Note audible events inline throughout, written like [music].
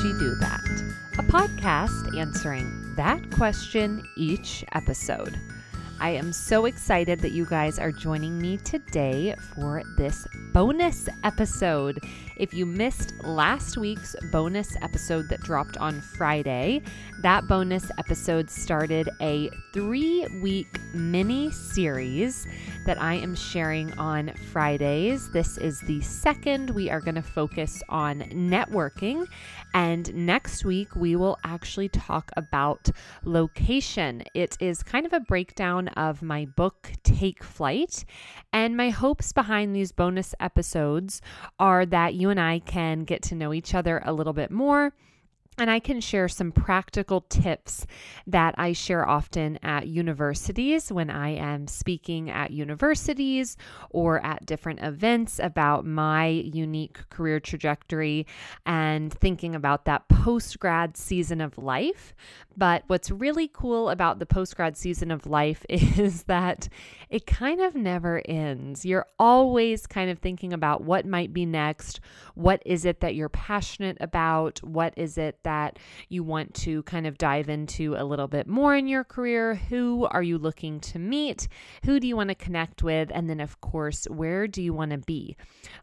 She Do That? A podcast answering that question each episode. I am so excited that you guys are joining me today for this bonus episode. If you missed last week's bonus episode that dropped on Friday, that bonus episode started a three week mini series that I am sharing on Fridays. This is the second. We are going to focus on networking. And next week, we will actually talk about location. It is kind of a breakdown of my book, Take Flight. And my hopes behind these bonus episodes are that you and I can get to know each other a little bit more and I can share some practical tips that I share often at universities when I am speaking at universities or at different events about my unique career trajectory and thinking about that post grad season of life. But what's really cool about the post grad season of life [laughs] is that it kind of never ends. You're always kind of thinking about what might be next. What is it that you're passionate about? What is it that that you want to kind of dive into a little bit more in your career. Who are you looking to meet? Who do you want to connect with? And then, of course, where do you want to be?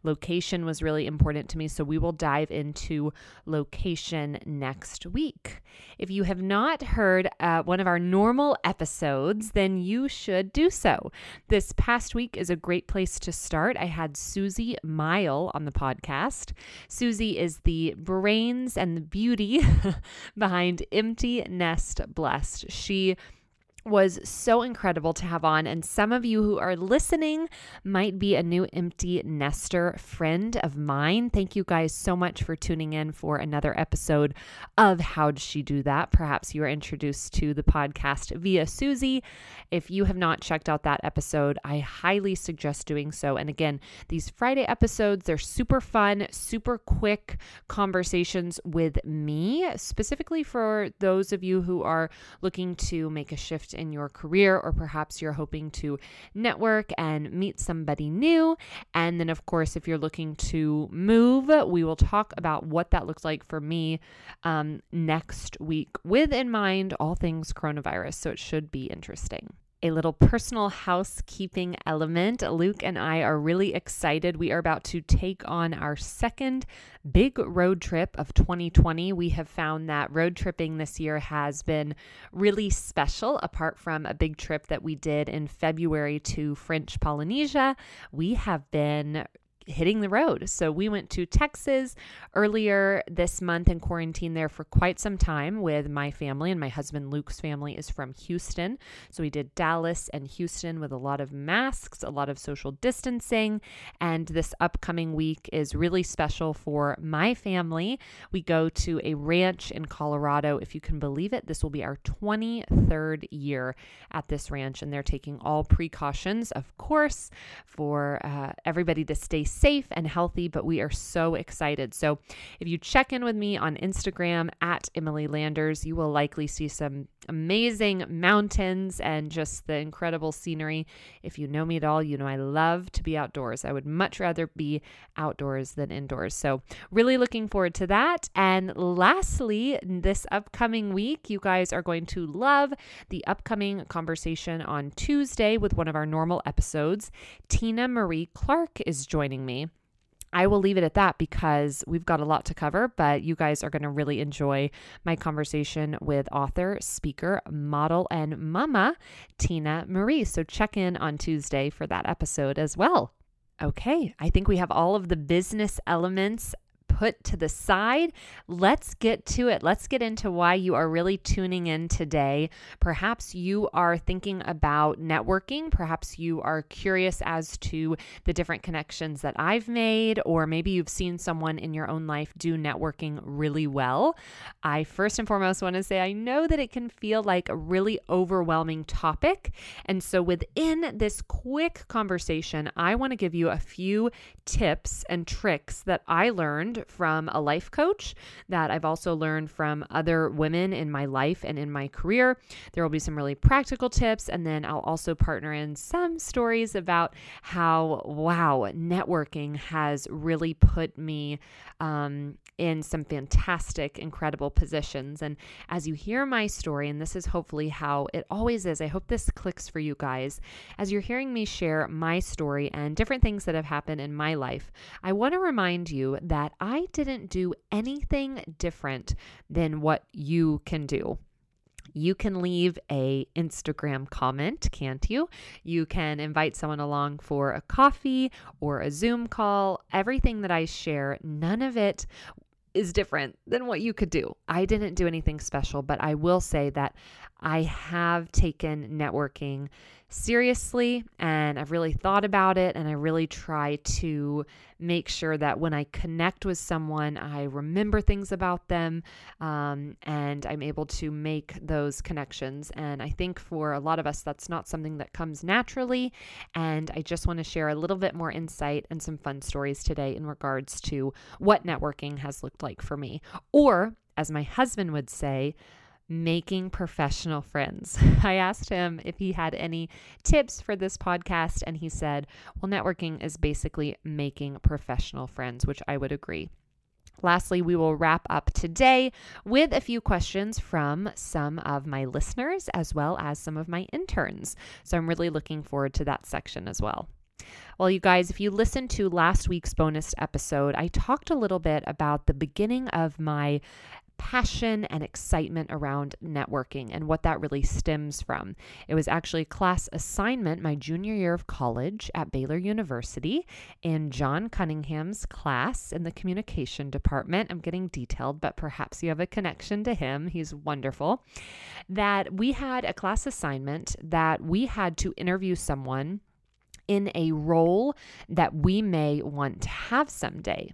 Location was really important to me. So we will dive into location next week. If you have not heard uh, one of our normal episodes, then you should do so. This past week is a great place to start. I had Susie Mile on the podcast. Susie is the brains and the beauty [laughs] behind Empty Nest Blessed. She was so incredible to have on. And some of you who are listening might be a new empty nester friend of mine. Thank you guys so much for tuning in for another episode of How Did She Do That? Perhaps you are introduced to the podcast via Susie. If you have not checked out that episode, I highly suggest doing so. And again, these Friday episodes, they're super fun, super quick conversations with me, specifically for those of you who are looking to make a shift in your career, or perhaps you're hoping to network and meet somebody new. And then, of course, if you're looking to move, we will talk about what that looks like for me um, next week with in mind all things coronavirus. So it should be interesting a little personal housekeeping element. Luke and I are really excited. We are about to take on our second big road trip of 2020. We have found that road tripping this year has been really special. Apart from a big trip that we did in February to French Polynesia, we have been hitting the road. So we went to Texas earlier this month and quarantined there for quite some time with my family and my husband Luke's family is from Houston. So we did Dallas and Houston with a lot of masks, a lot of social distancing, and this upcoming week is really special for my family. We go to a ranch in Colorado. If you can believe it, this will be our 23rd year at this ranch and they're taking all precautions, of course, for uh, everybody to stay safe and healthy, but we are so excited. So if you check in with me on Instagram at Emily Landers, you will likely see some amazing mountains and just the incredible scenery. If you know me at all, you know I love to be outdoors. I would much rather be outdoors than indoors. So, really looking forward to that. And lastly, this upcoming week, you guys are going to love the upcoming conversation on Tuesday with one of our normal episodes. Tina Marie Clark is joining me. I will leave it at that because we've got a lot to cover, but you guys are going to really enjoy my conversation with author, speaker, model, and mama, Tina Marie. So check in on Tuesday for that episode as well. Okay, I think we have all of the business elements put to the side. Let's get to it. Let's get into why you are really tuning in today. Perhaps you are thinking about networking. Perhaps you are curious as to the different connections that I've made, or maybe you've seen someone in your own life do networking really well. I first and foremost want to say I know that it can feel like a really overwhelming topic. And so within this quick conversation, I want to give you a few tips and tricks that I learned from a life coach that I've also learned from other women in my life and in my career. There will be some really practical tips, and then I'll also partner in some stories about how, wow, networking has really put me um, in some fantastic, incredible positions. And as you hear my story, and this is hopefully how it always is, I hope this clicks for you guys. As you're hearing me share my story and different things that have happened in my life, I want to remind you that I didn't do anything different than what you can do you can leave a Instagram comment, can't you? You can invite someone along for a coffee or a Zoom call. Everything that I share, none of it is different than what you could do. I didn't do anything special, but I will say that I have taken networking seriously and I've really thought about it and I really try to make sure that when I connect with someone, I remember things about them um, and I'm able to make those connections. And I think for a lot of us, that's not something that comes naturally. And I just want to share a little bit more insight and some fun stories today in regards to what networking has looked like for me. Or, as my husband would say, making professional friends. [laughs] I asked him if he had any tips for this podcast, and he said, Well, networking is basically making professional friends, which I would agree. Lastly, we will wrap up today with a few questions from some of my listeners as well as some of my interns. So I'm really looking forward to that section as well. Well, you guys, if you listened to last week's bonus episode, I talked a little bit about the beginning of my passion and excitement around networking and what that really stems from. It was actually class assignment my junior year of college at Baylor University in John Cunningham's class in the communication department. I'm getting detailed, but perhaps you have a connection to him. He's wonderful. That we had a class assignment that we had to interview someone in a role that we may want to have someday.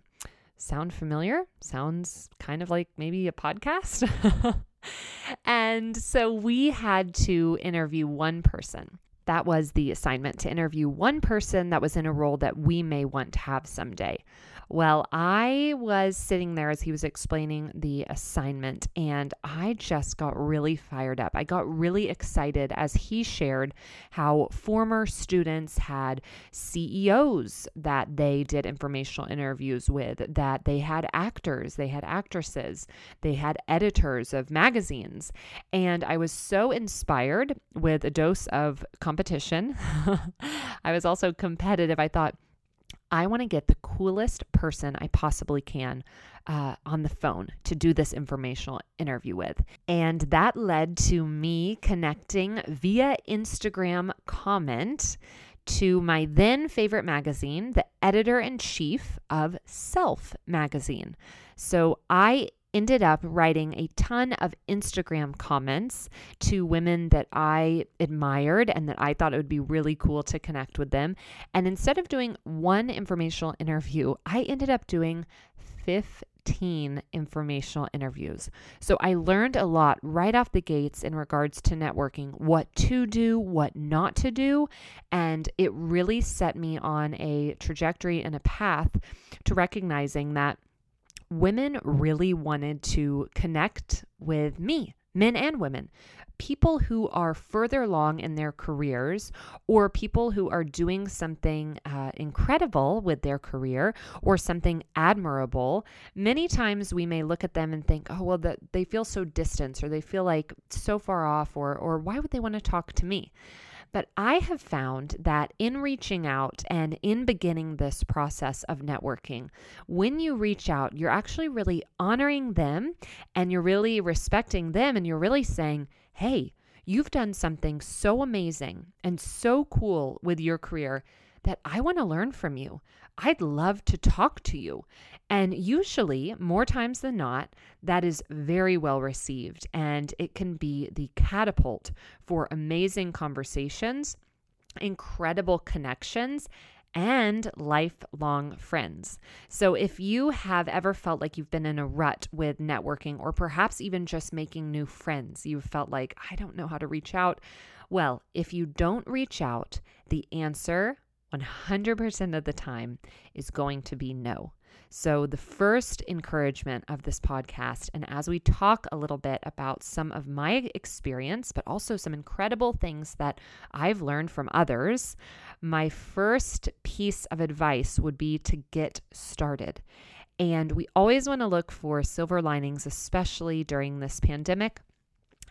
Sound familiar? Sounds kind of like maybe a podcast. [laughs] and so we had to interview one person. That was the assignment to interview one person that was in a role that we may want to have someday. Well, I was sitting there as he was explaining the assignment, and I just got really fired up. I got really excited as he shared how former students had CEOs that they did informational interviews with, that they had actors, they had actresses, they had editors of magazines. And I was so inspired with a dose of competition. [laughs] I was also competitive. I thought, I want to get the coolest person I possibly can uh, on the phone to do this informational interview with. And that led to me connecting via Instagram comment to my then favorite magazine, the editor in chief of Self magazine. So I ended up writing a ton of Instagram comments to women that I admired and that I thought it would be really cool to connect with them. And instead of doing one informational interview, I ended up doing 15 informational interviews. So I learned a lot right off the gates in regards to networking, what to do, what not to do. And it really set me on a trajectory and a path to recognizing that women really wanted to connect with me, men and women, people who are further along in their careers or people who are doing something uh, incredible with their career or something admirable. Many times we may look at them and think, oh, well, that they feel so distant or they feel like so far off or, or why would they want to talk to me? But I have found that in reaching out and in beginning this process of networking, when you reach out, you're actually really honoring them and you're really respecting them and you're really saying, hey, you've done something so amazing and so cool with your career that I want to learn from you. I'd love to talk to you. And usually, more times than not, that is very well received. And it can be the catapult for amazing conversations, incredible connections, and lifelong friends. So, if you have ever felt like you've been in a rut with networking or perhaps even just making new friends, you've felt like, I don't know how to reach out. Well, if you don't reach out, the answer 100% of the time is going to be no. So, the first encouragement of this podcast, and as we talk a little bit about some of my experience, but also some incredible things that I've learned from others, my first piece of advice would be to get started. And we always want to look for silver linings, especially during this pandemic.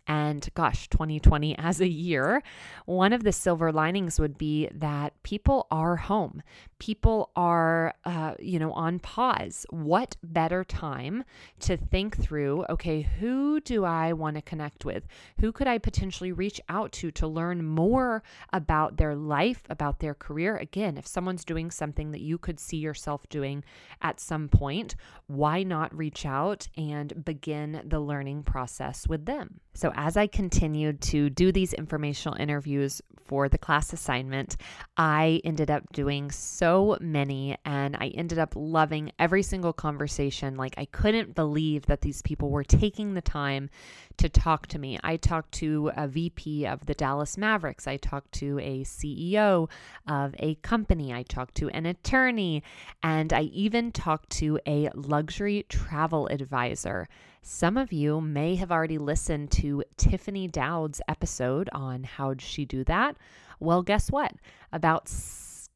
And gosh, 2020 as a year, one of the silver linings would be that people are home. People are, uh, you know, on pause. What better time to think through, okay, who do I want to connect with? Who could I potentially reach out to to learn more about their life, about their career? Again, if someone's doing something that you could see yourself doing at some point, why not reach out and begin the learning process with them? So, as I continued to do these informational interviews for the class assignment, I ended up doing so many and I ended up loving every single conversation. Like, I couldn't believe that these people were taking the time to talk to me. I talked to a VP of the Dallas Mavericks, I talked to a CEO of a company, I talked to an attorney, and I even talked to a luxury travel advisor. Some of you may have already listened to Tiffany Dowd's episode on how'd she do that. Well, guess what? About,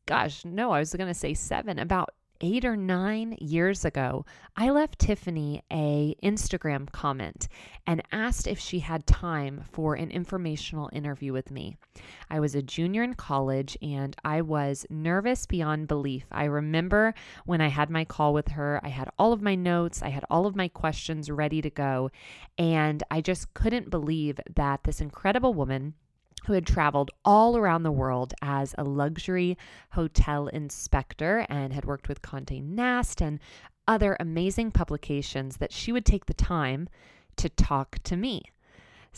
gosh, no, I was going to say seven, about eight or nine years ago, I left Tiffany a Instagram comment and asked if she had time for an informational interview with me. I was a junior in college and I was nervous beyond belief. I remember when I had my call with her, I had all of my notes, I had all of my questions ready to go, and I just couldn't believe that this incredible woman who had traveled all around the world as a luxury hotel inspector and had worked with Condé Nast and other amazing publications, that she would take the time to talk to me.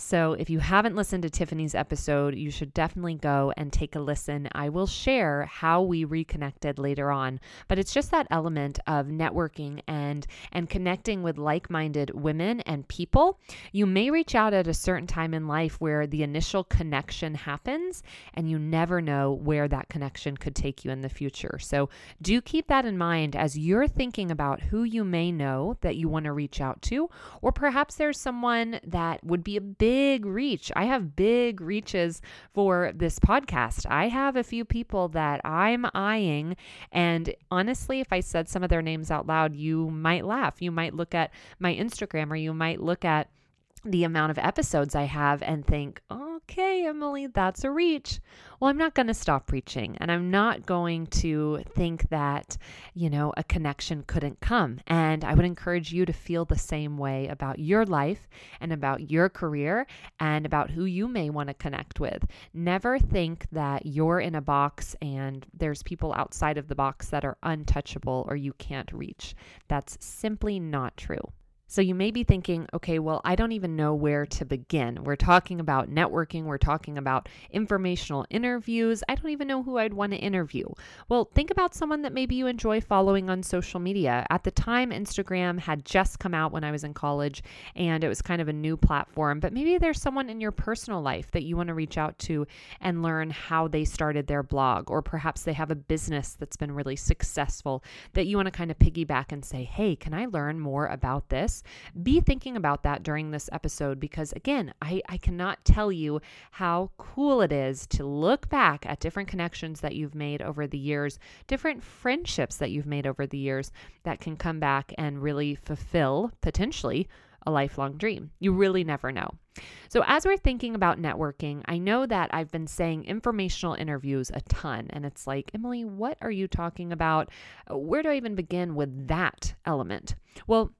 So, if you haven't listened to Tiffany's episode, you should definitely go and take a listen. I will share how we reconnected later on, but it's just that element of networking and and connecting with like-minded women and people. You may reach out at a certain time in life where the initial connection happens and you never know where that connection could take you in the future. So, do keep that in mind as you're thinking about who you may know that you want to reach out to, or perhaps there's someone that would be a big big reach. I have big reaches for this podcast. I have a few people that I'm eyeing. And honestly, if I said some of their names out loud, you might laugh. You might look at my Instagram or you might look at the amount of episodes I have and think, okay, Emily, that's a reach. Well, I'm not going to stop reaching and I'm not going to think that, you know, a connection couldn't come. And I would encourage you to feel the same way about your life and about your career and about who you may want to connect with. Never think that you're in a box and there's people outside of the box that are untouchable or you can't reach. That's simply not true. So you may be thinking, okay, well, I don't even know where to begin. We're talking about networking, we're talking about informational interviews. I don't even know who I'd want to interview. Well, think about someone that maybe you enjoy following on social media. At the time, Instagram had just come out when I was in college and it was kind of a new platform, but maybe there's someone in your personal life that you want to reach out to and learn how they started their blog, or perhaps they have a business that's been really successful that you want to kind of piggyback and say, hey, can I learn more about this? Be thinking about that during this episode because, again, I, I cannot tell you how cool it is to look back at different connections that you've made over the years, different friendships that you've made over the years that can come back and really fulfill potentially a lifelong dream. You really never know. So, as we're thinking about networking, I know that I've been saying informational interviews a ton, and it's like, Emily, what are you talking about? Where do I even begin with that element? Well,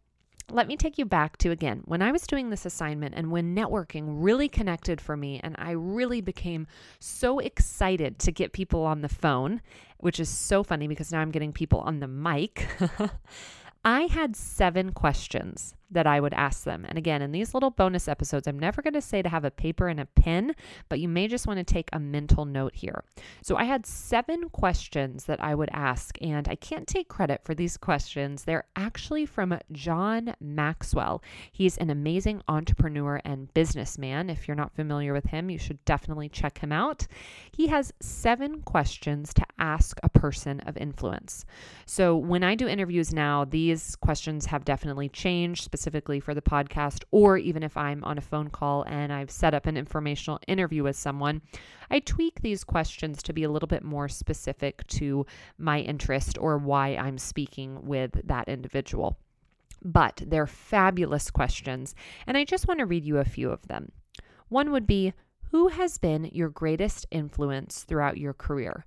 let me take you back to again when I was doing this assignment and when networking really connected for me, and I really became so excited to get people on the phone, which is so funny because now I'm getting people on the mic. [laughs] I had seven questions that I would ask them. And again, in these little bonus episodes, I'm never going to say to have a paper and a pen, but you may just want to take a mental note here. So I had seven questions that I would ask, and I can't take credit for these questions. They're actually from John Maxwell. He's an amazing entrepreneur and businessman. If you're not familiar with him, you should definitely check him out. He has seven questions to ask a person of influence. So when I do interviews now, these questions have definitely changed specifically for the podcast, or even if I'm on a phone call and I've set up an informational interview with someone, I tweak these questions to be a little bit more specific to my interest or why I'm speaking with that individual. But they're fabulous questions, and I just want to read you a few of them. One would be Who has been your greatest influence throughout your career?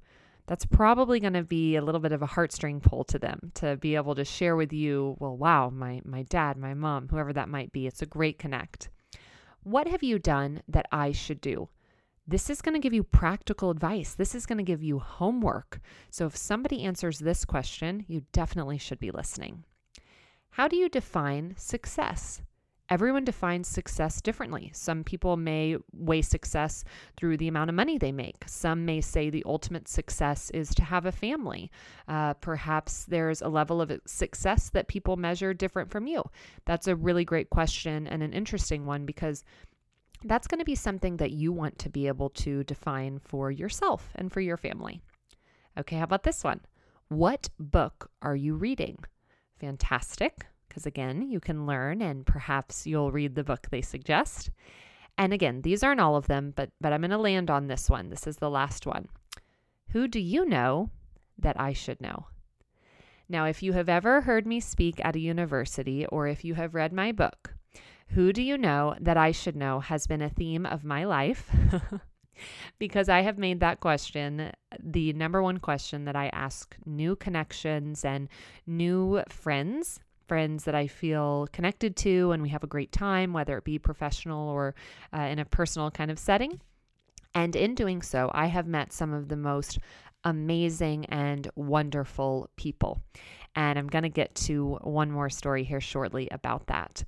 That's probably going to be a little bit of a heartstring pull to them to be able to share with you, well, wow, my, my dad, my mom, whoever that might be. It's a great connect. What have you done that I should do? This is going to give you practical advice. This is going to give you homework. So if somebody answers this question, you definitely should be listening. How do you define success? Everyone defines success differently. Some people may weigh success through the amount of money they make. Some may say the ultimate success is to have a family. Uh, perhaps there's a level of success that people measure different from you. That's a really great question and an interesting one because that's going to be something that you want to be able to define for yourself and for your family. Okay, how about this one? What book are you reading? Fantastic because again, you can learn and perhaps you'll read the book they suggest. And again, these aren't all of them, but but I'm going to land on this one. This is the last one. Who do you know that I should know? Now, if you have ever heard me speak at a university or if you have read my book, who do you know that I should know has been a theme of my life. [laughs] because I have made that question the number one question that I ask new connections and new friends friends that I feel connected to and we have a great time, whether it be professional or uh, in a personal kind of setting. And in doing so, I have met some of the most amazing and wonderful people. And I'm going to get to one more story here shortly about that.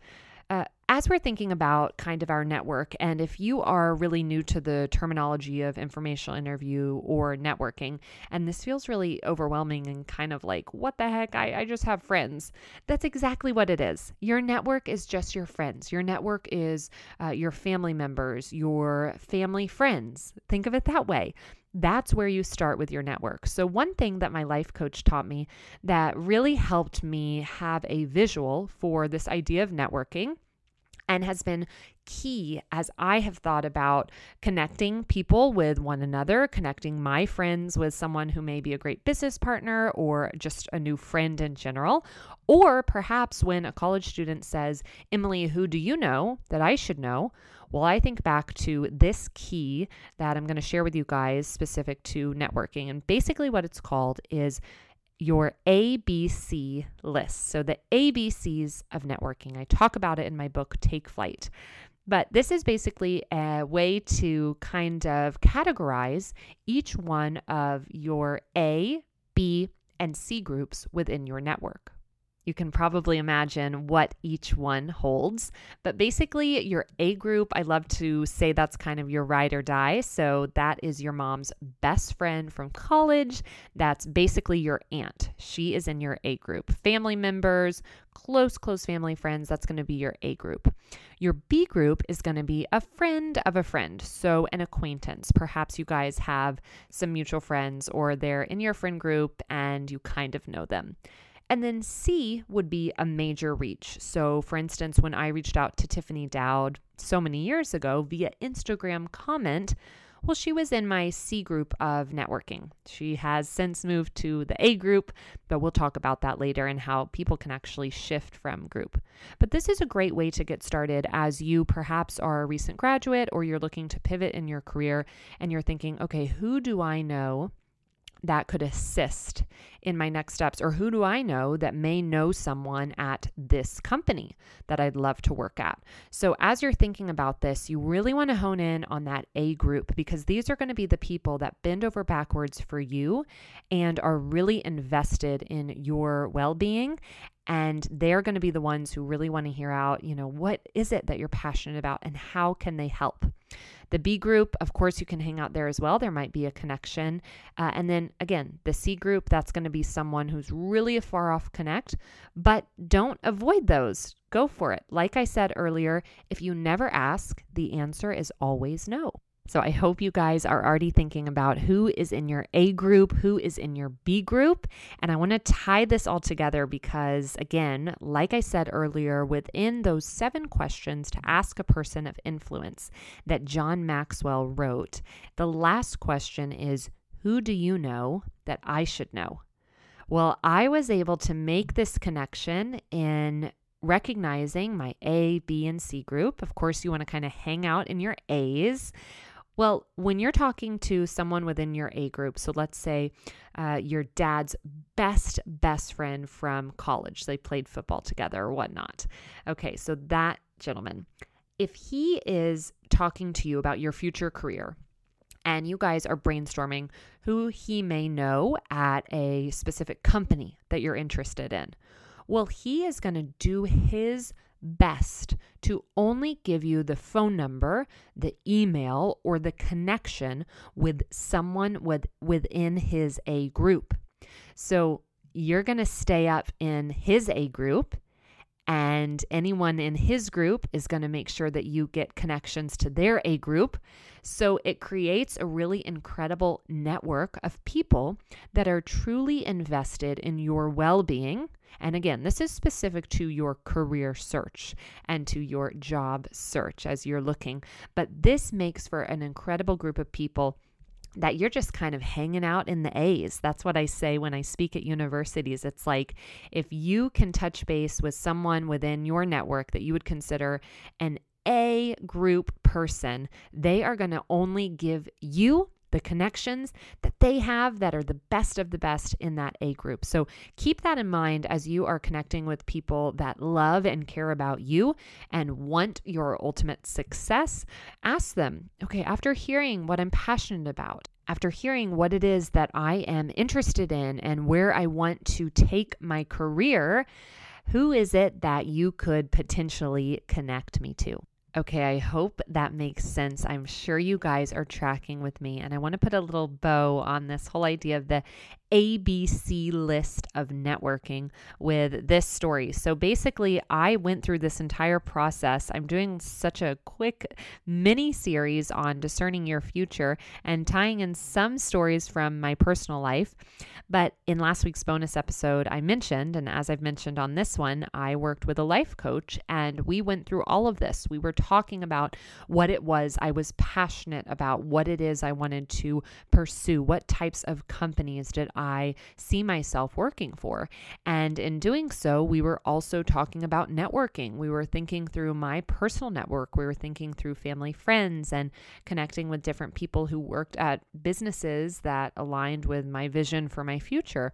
As we're thinking about kind of our network, and if you are really new to the terminology of informational interview or networking, and this feels really overwhelming and kind of like, what the heck? I, I just have friends. That's exactly what it is. Your network is just your friends. Your network is uh, your family members, your family friends. Think of it that way that's where you start with your network. So, one thing that my life coach taught me that really helped me have a visual for this idea of networking and has been key as I have thought about connecting people with one another, connecting my friends with someone who may be a great business partner or just a new friend in general. Or perhaps when a college student says, Emily, who do you know that I should know? Well, I think back to this key that I'm going to share with you guys specific to networking. And basically, what it's called is your ABC list. So, the ABCs of networking. I talk about it in my book, Take Flight. But this is basically a way to kind of categorize each one of your A, B, and C groups within your network. You can probably imagine what each one holds. But basically, your A group, I love to say that's kind of your ride or die. So that is your mom's best friend from college. That's basically your aunt. She is in your A group. Family members, close, close family friends, that's going to be your A group. Your B group is going to be a friend of a friend, so an acquaintance. Perhaps you guys have some mutual friends or they're in your friend group and you kind of know them. And then C would be a major reach. So, for instance, when I reached out to Tiffany Dowd so many years ago via Instagram comment, well, she was in my C group of networking. She has since moved to the A group, but we'll talk about that later and how people can actually shift from group. But this is a great way to get started as you perhaps are a recent graduate or you're looking to pivot in your career and you're thinking, okay, who do I know that could assist in my next steps? Or who do I know that may know someone at this company that I'd love to work at? So, as you're thinking about this, you really want to hone in on that A group because these are going to be the people that bend over backwards for you and are really invested in your well being and they're going to be the ones who really want to hear out, you know, what is it that you're passionate about and how can they help? The B group, of course, you can hang out there as well. There might be a connection. Uh, and then again, the C group, that's going to be someone who's really a far off connect, but don't avoid those. Go for it. Like I said earlier, if you never ask, the answer is always no. So I hope you guys are already thinking about who is in your A group, who is in your B group. And I want to tie this all together because, again, like I said earlier, within those seven questions to ask a person of influence that John Maxwell wrote, the last question is Who do you know that I should know? Well, I was able to make this connection in recognizing my A, B, and C group. Of course, you want to kind of hang out in your A's. Well, when you're talking to someone within your A group, so let's say uh, your dad's best, best friend from college, they played football together or whatnot. Okay, so that gentleman, if he is talking to you about your future career, and you guys are brainstorming who he may know at a specific company that you're interested in. Well, he is going to do his best to only give you the phone number, the email, or the connection with someone with, within his A group. So you're going to stay up in his A group, and anyone in his group is going to make sure that you get connections to their A group. So it creates a really incredible network of people that are truly invested in your well being and again, this is specific to your career search and to your job search as you're looking. But this makes for an incredible group of people that you're just kind of hanging out in the A's. That's what I say when I speak at universities. It's like if you can touch base with someone within your network that you would consider an A group person, they are going to only give you the connections that they have that are the best of the best in that A group. So keep that in mind as you are connecting with people that love and care about you and want your ultimate success. Ask them, okay, after hearing what I'm passionate about, after hearing what it is that I am interested in and where I want to take my career, who is it that you could potentially connect me to? Okay, I hope that makes sense. I'm sure you guys are tracking with me, and I want to put a little bow on this whole idea of the ABC list of networking with this story. So basically, I went through this entire process. I'm doing such a quick mini series on discerning your future and tying in some stories from my personal life. But in last week's bonus episode, I mentioned, and as I've mentioned on this one, I worked with a life coach and we went through all of this. We were talking about what it was I was passionate about, what it is I wanted to pursue, what types of companies did I see myself working for. And in doing so, we were also talking about networking. We were thinking through my personal network, we were thinking through family, friends, and connecting with different people who worked at businesses that aligned with my vision for my future.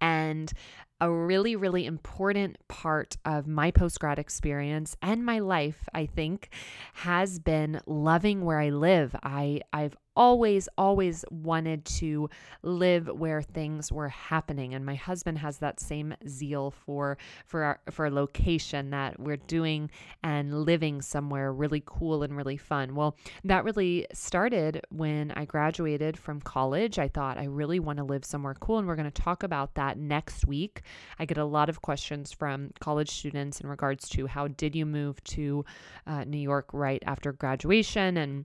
And a really, really important part of my post grad experience and my life, I think, has been loving where I live. I, I've always, always wanted to live where things were happening. And my husband has that same zeal for for our, for a location that we're doing and living somewhere really cool and really fun. Well, that really started when I graduated from college. I thought I really want to live somewhere cool, and we're going to talk about that next week. I get a lot of questions from college students in regards to how did you move to uh, New York right after graduation and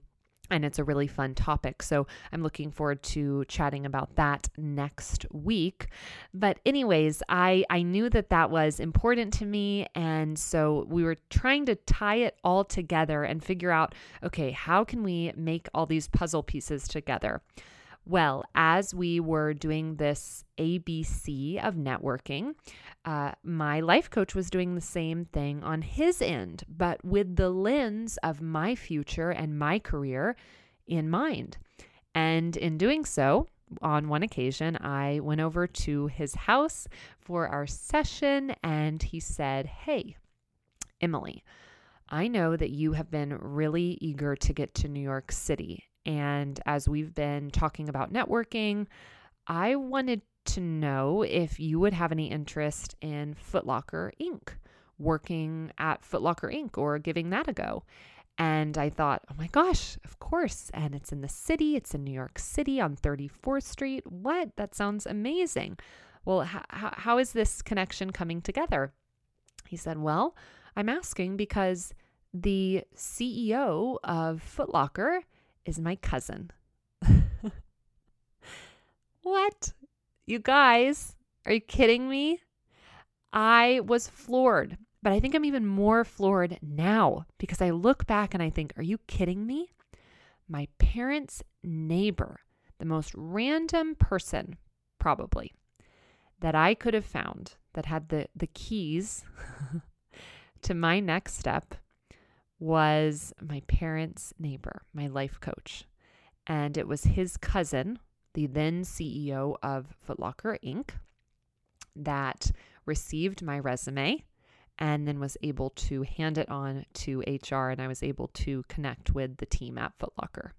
and it's a really fun topic. So I'm looking forward to chatting about that next week. But anyways, I I knew that that was important to me and so we were trying to tie it all together and figure out okay, how can we make all these puzzle pieces together? Well, as we were doing this ABC of networking, uh, my life coach was doing the same thing on his end, but with the lens of my future and my career in mind. And in doing so, on one occasion, I went over to his house for our session and he said, Hey, Emily, I know that you have been really eager to get to New York City and as we've been talking about networking, I wanted to know if you would have any interest in Footlocker Inc., working at Footlocker Inc., or giving that a go. And I thought, oh my gosh, of course. And it's in the city, it's in New York City on 34th Street. What? That sounds amazing. Well, h- how is this connection coming together? He said, Well, I'm asking because the CEO of Footlocker is my cousin. [laughs] what? You guys, are you kidding me? I was floored, but I think I'm even more floored now because I look back and I think, are you kidding me? My parents' neighbor, the most random person, probably, that I could have found that had the, the keys [laughs] to my next step was my parents' neighbor, my life coach. And it was his cousin, the then CEO of Footlocker Inc., that received my resume and then was able to hand it on to HR and I was able to connect with the team at Footlocker.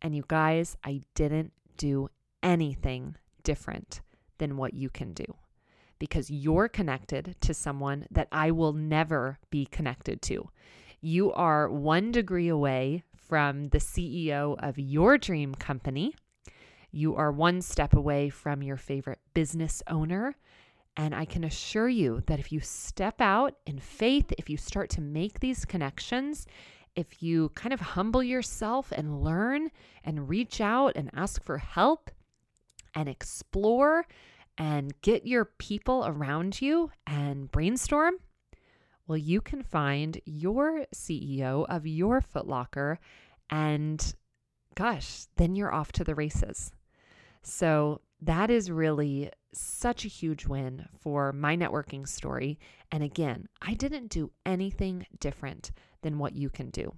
And you guys, I didn't do anything different than what you can do because you're connected to someone that I will never be connected to. You are one degree away from the CEO of your dream company. You are one step away from your favorite business owner. And I can assure you that if you step out in faith, if you start to make these connections, if you kind of humble yourself and learn and reach out and ask for help and explore and get your people around you and brainstorm, well, you can find your CEO of your Footlocker and gosh, then you're off to the races. So that is really such a huge win for my networking story. And again, I didn't do anything different than what you can do.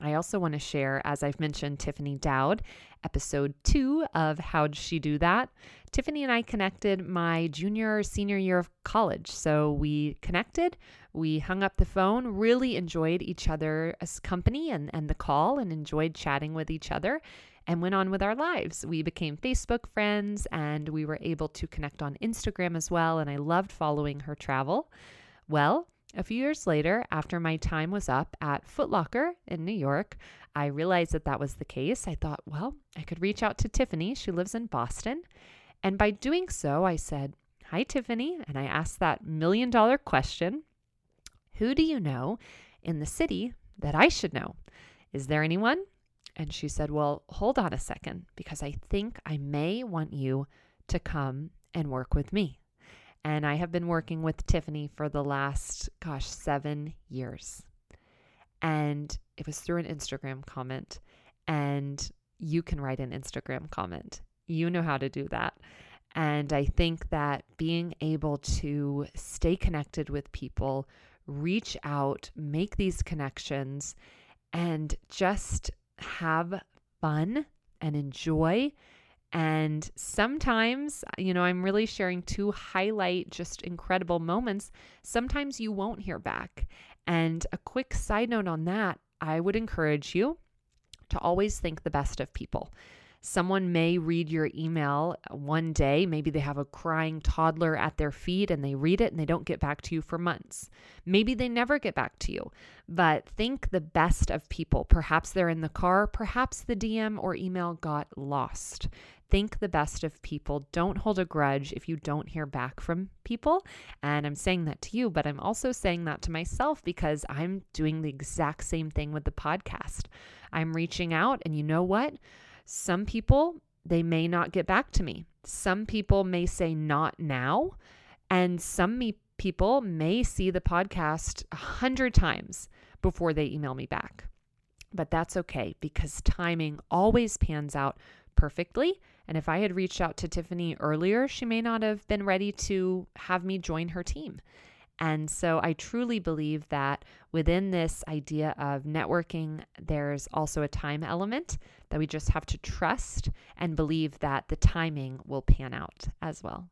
I also want to share, as I've mentioned, Tiffany Dowd, episode two of How'd She Do That? Tiffany and I connected my junior senior year of college. So we connected, we hung up the phone, really enjoyed each other's company and, and the call, and enjoyed chatting with each other and went on with our lives. We became Facebook friends and we were able to connect on Instagram as well. And I loved following her travel. Well, a few years later, after my time was up at Footlocker in New York, I realized that that was the case. I thought, well, I could reach out to Tiffany. She lives in Boston. And by doing so, I said, Hi, Tiffany. And I asked that million dollar question Who do you know in the city that I should know? Is there anyone? And she said, Well, hold on a second, because I think I may want you to come and work with me. And I have been working with Tiffany for the last, gosh, seven years. And it was through an Instagram comment. And you can write an Instagram comment. You know how to do that. And I think that being able to stay connected with people, reach out, make these connections, and just have fun and enjoy and sometimes, you know, I'm really sharing to highlight just incredible moments. Sometimes you won't hear back. And a quick side note on that I would encourage you to always think the best of people. Someone may read your email one day. Maybe they have a crying toddler at their feet and they read it and they don't get back to you for months. Maybe they never get back to you. But think the best of people. Perhaps they're in the car. Perhaps the DM or email got lost. Think the best of people. Don't hold a grudge if you don't hear back from people. And I'm saying that to you, but I'm also saying that to myself because I'm doing the exact same thing with the podcast. I'm reaching out, and you know what? Some people, they may not get back to me. Some people may say not now. And some me- people may see the podcast a hundred times before they email me back. But that's okay because timing always pans out perfectly. And if I had reached out to Tiffany earlier, she may not have been ready to have me join her team. And so I truly believe that within this idea of networking, there's also a time element that we just have to trust and believe that the timing will pan out as well.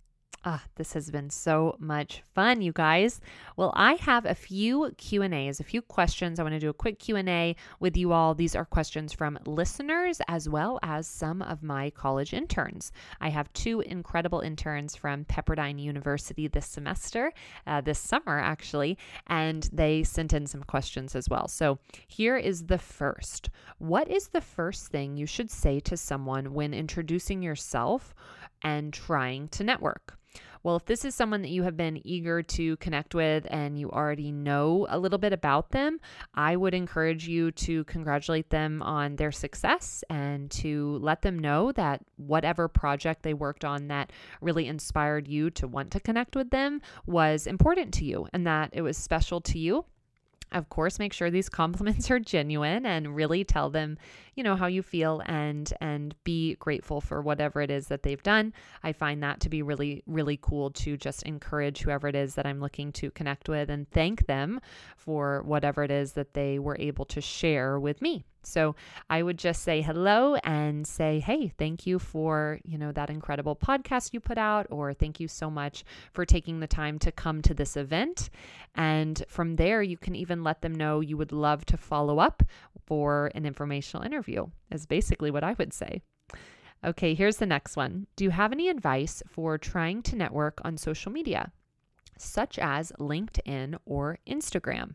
Ah, this has been so much fun, you guys. Well, I have a few Q&As, a few questions. I want to do a quick Q&A with you all. These are questions from listeners as well as some of my college interns. I have two incredible interns from Pepperdine University this semester, uh, this summer actually, and they sent in some questions as well. So, here is the first. What is the first thing you should say to someone when introducing yourself and trying to network? Well, if this is someone that you have been eager to connect with and you already know a little bit about them, I would encourage you to congratulate them on their success and to let them know that whatever project they worked on that really inspired you to want to connect with them was important to you and that it was special to you of course make sure these [laughs] compliments are genuine and really tell them you know how you feel and and be grateful for whatever it is that they've done. I find that to be really really cool to just encourage whoever it is that i'm looking to connect with and thank them for whatever it is that they were able to share with me so I would just say hello and say, hey, thank you for, you know, that incredible podcast you put out, or thank you so much for taking the time to come to this event. And from there, you can even let them know you would love to follow up for an informational interview, is basically what I would say. Okay, here's the next one. Do you have any advice for trying to network on social media, such as LinkedIn or Instagram?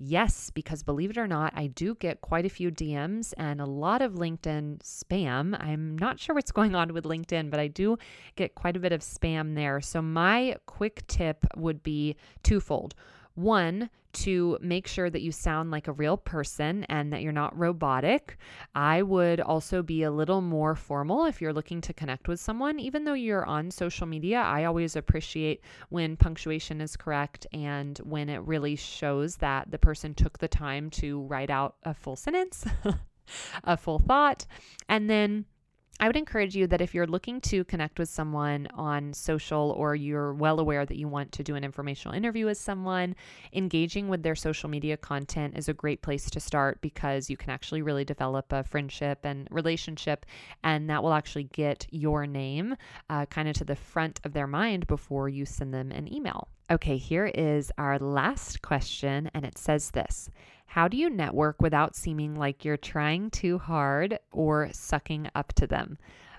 Yes, because believe it or not, I do get quite a few DMs and a lot of LinkedIn spam. I'm not sure what's going on with LinkedIn, but I do get quite a bit of spam there. So, my quick tip would be twofold. One, to make sure that you sound like a real person and that you're not robotic. I would also be a little more formal if you're looking to connect with someone. Even though you're on social media, I always appreciate when punctuation is correct and when it really shows that the person took the time to write out a full sentence, [laughs] a full thought. And then I would encourage you that if you're looking to connect with someone on social or you're well aware that you want to do an informational interview with someone, engaging with their social media content is a great place to start because you can actually really develop a friendship and relationship, and that will actually get your name uh, kind of to the front of their mind before you send them an email. Okay, here is our last question, and it says this how do you network without seeming like you're trying too hard or sucking up to them?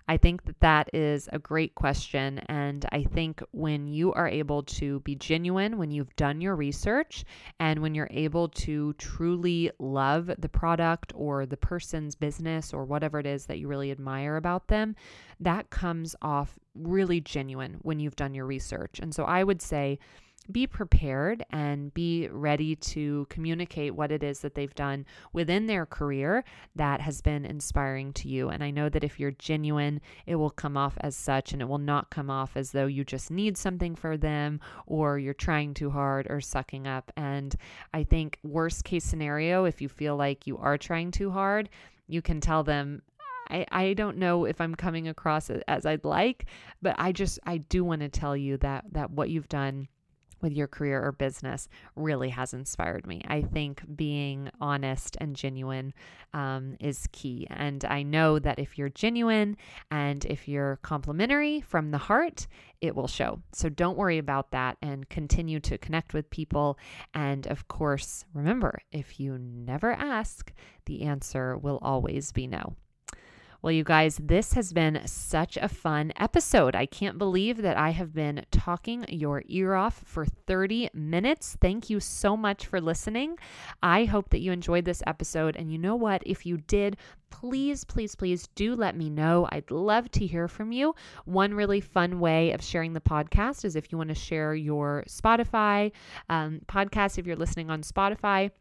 I think that that is a great question. And I think when you are able to be genuine, when you've done your research, and when you're able to truly love the product or the person's business or whatever it is that you really admire about them, that comes off really genuine when you've done your research. And so I would say, be prepared and be ready to communicate what it is that they've done within their career that has been inspiring to you. And I know that if you're genuine, it will come off as such and it will not come off as though you just need something for them or you're trying too hard or sucking up. And I think, worst case scenario, if you feel like you are trying too hard, you can tell them, I, I don't know if I'm coming across as I'd like, but I just I do want to tell you that that what you've done with your career or business really has inspired me. I think being honest and genuine um, is key. And I know that if you're genuine and if you're complimentary from the heart, it will show. So don't worry about that and continue to connect with people. And of course, remember if you never ask, the answer will always be no. Well, you guys, this has been such a fun episode. I can't believe that I have been talking your ear off for 30 minutes. Thank you so much for listening. I hope that you enjoyed this episode. And you know what? If you did, please, please, please do let me know. I'd love to hear from you. One really fun way of sharing the podcast is if you want to share your Spotify um, podcast, if you're listening on Spotify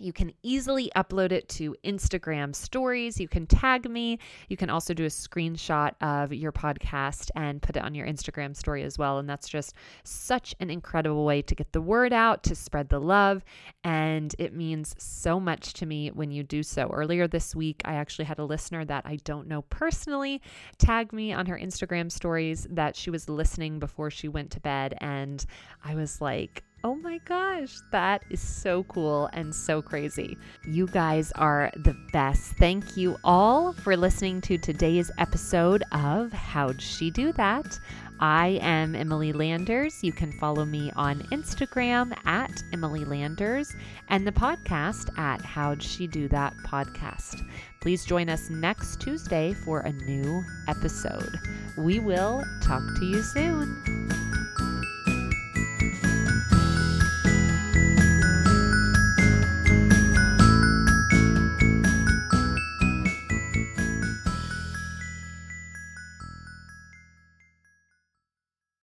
you can easily upload it to Instagram stories. You can tag me. You can also do a screenshot of your podcast and put it on your Instagram story as well. And that's just such an incredible way to get the word out, to spread the love. And it means so much to me when you do so. Earlier this week, I actually had a listener that I don't know personally tag me on her Instagram stories that she was listening before she went to bed. And I was like, Oh my gosh, that is so cool and so crazy. You guys are the best. Thank you all for listening to today's episode of How'd She Do That? I am Emily Landers. You can follow me on Instagram at Emily Landers and the podcast at How'd She Do That podcast. Please join us next Tuesday for a new episode. We will talk to you soon.